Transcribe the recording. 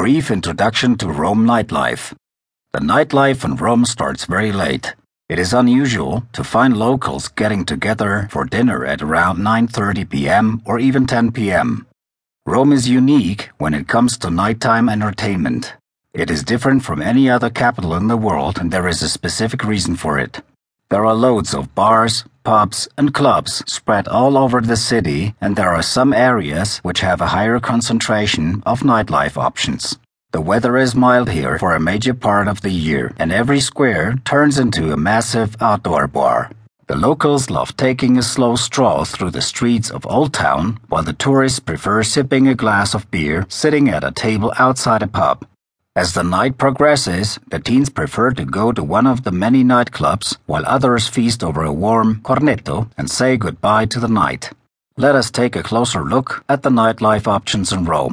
brief introduction to Rome nightlife. The nightlife in Rome starts very late. It is unusual to find locals getting together for dinner at around 9:30 p.m. or even 10 p.m. Rome is unique when it comes to nighttime entertainment. It is different from any other capital in the world and there is a specific reason for it. There are loads of bars, pubs, and clubs spread all over the city, and there are some areas which have a higher concentration of nightlife options. The weather is mild here for a major part of the year, and every square turns into a massive outdoor bar. The locals love taking a slow stroll through the streets of Old Town, while the tourists prefer sipping a glass of beer sitting at a table outside a pub. As the night progresses, the teens prefer to go to one of the many nightclubs, while others feast over a warm cornetto and say goodbye to the night. Let us take a closer look at the nightlife options in Rome.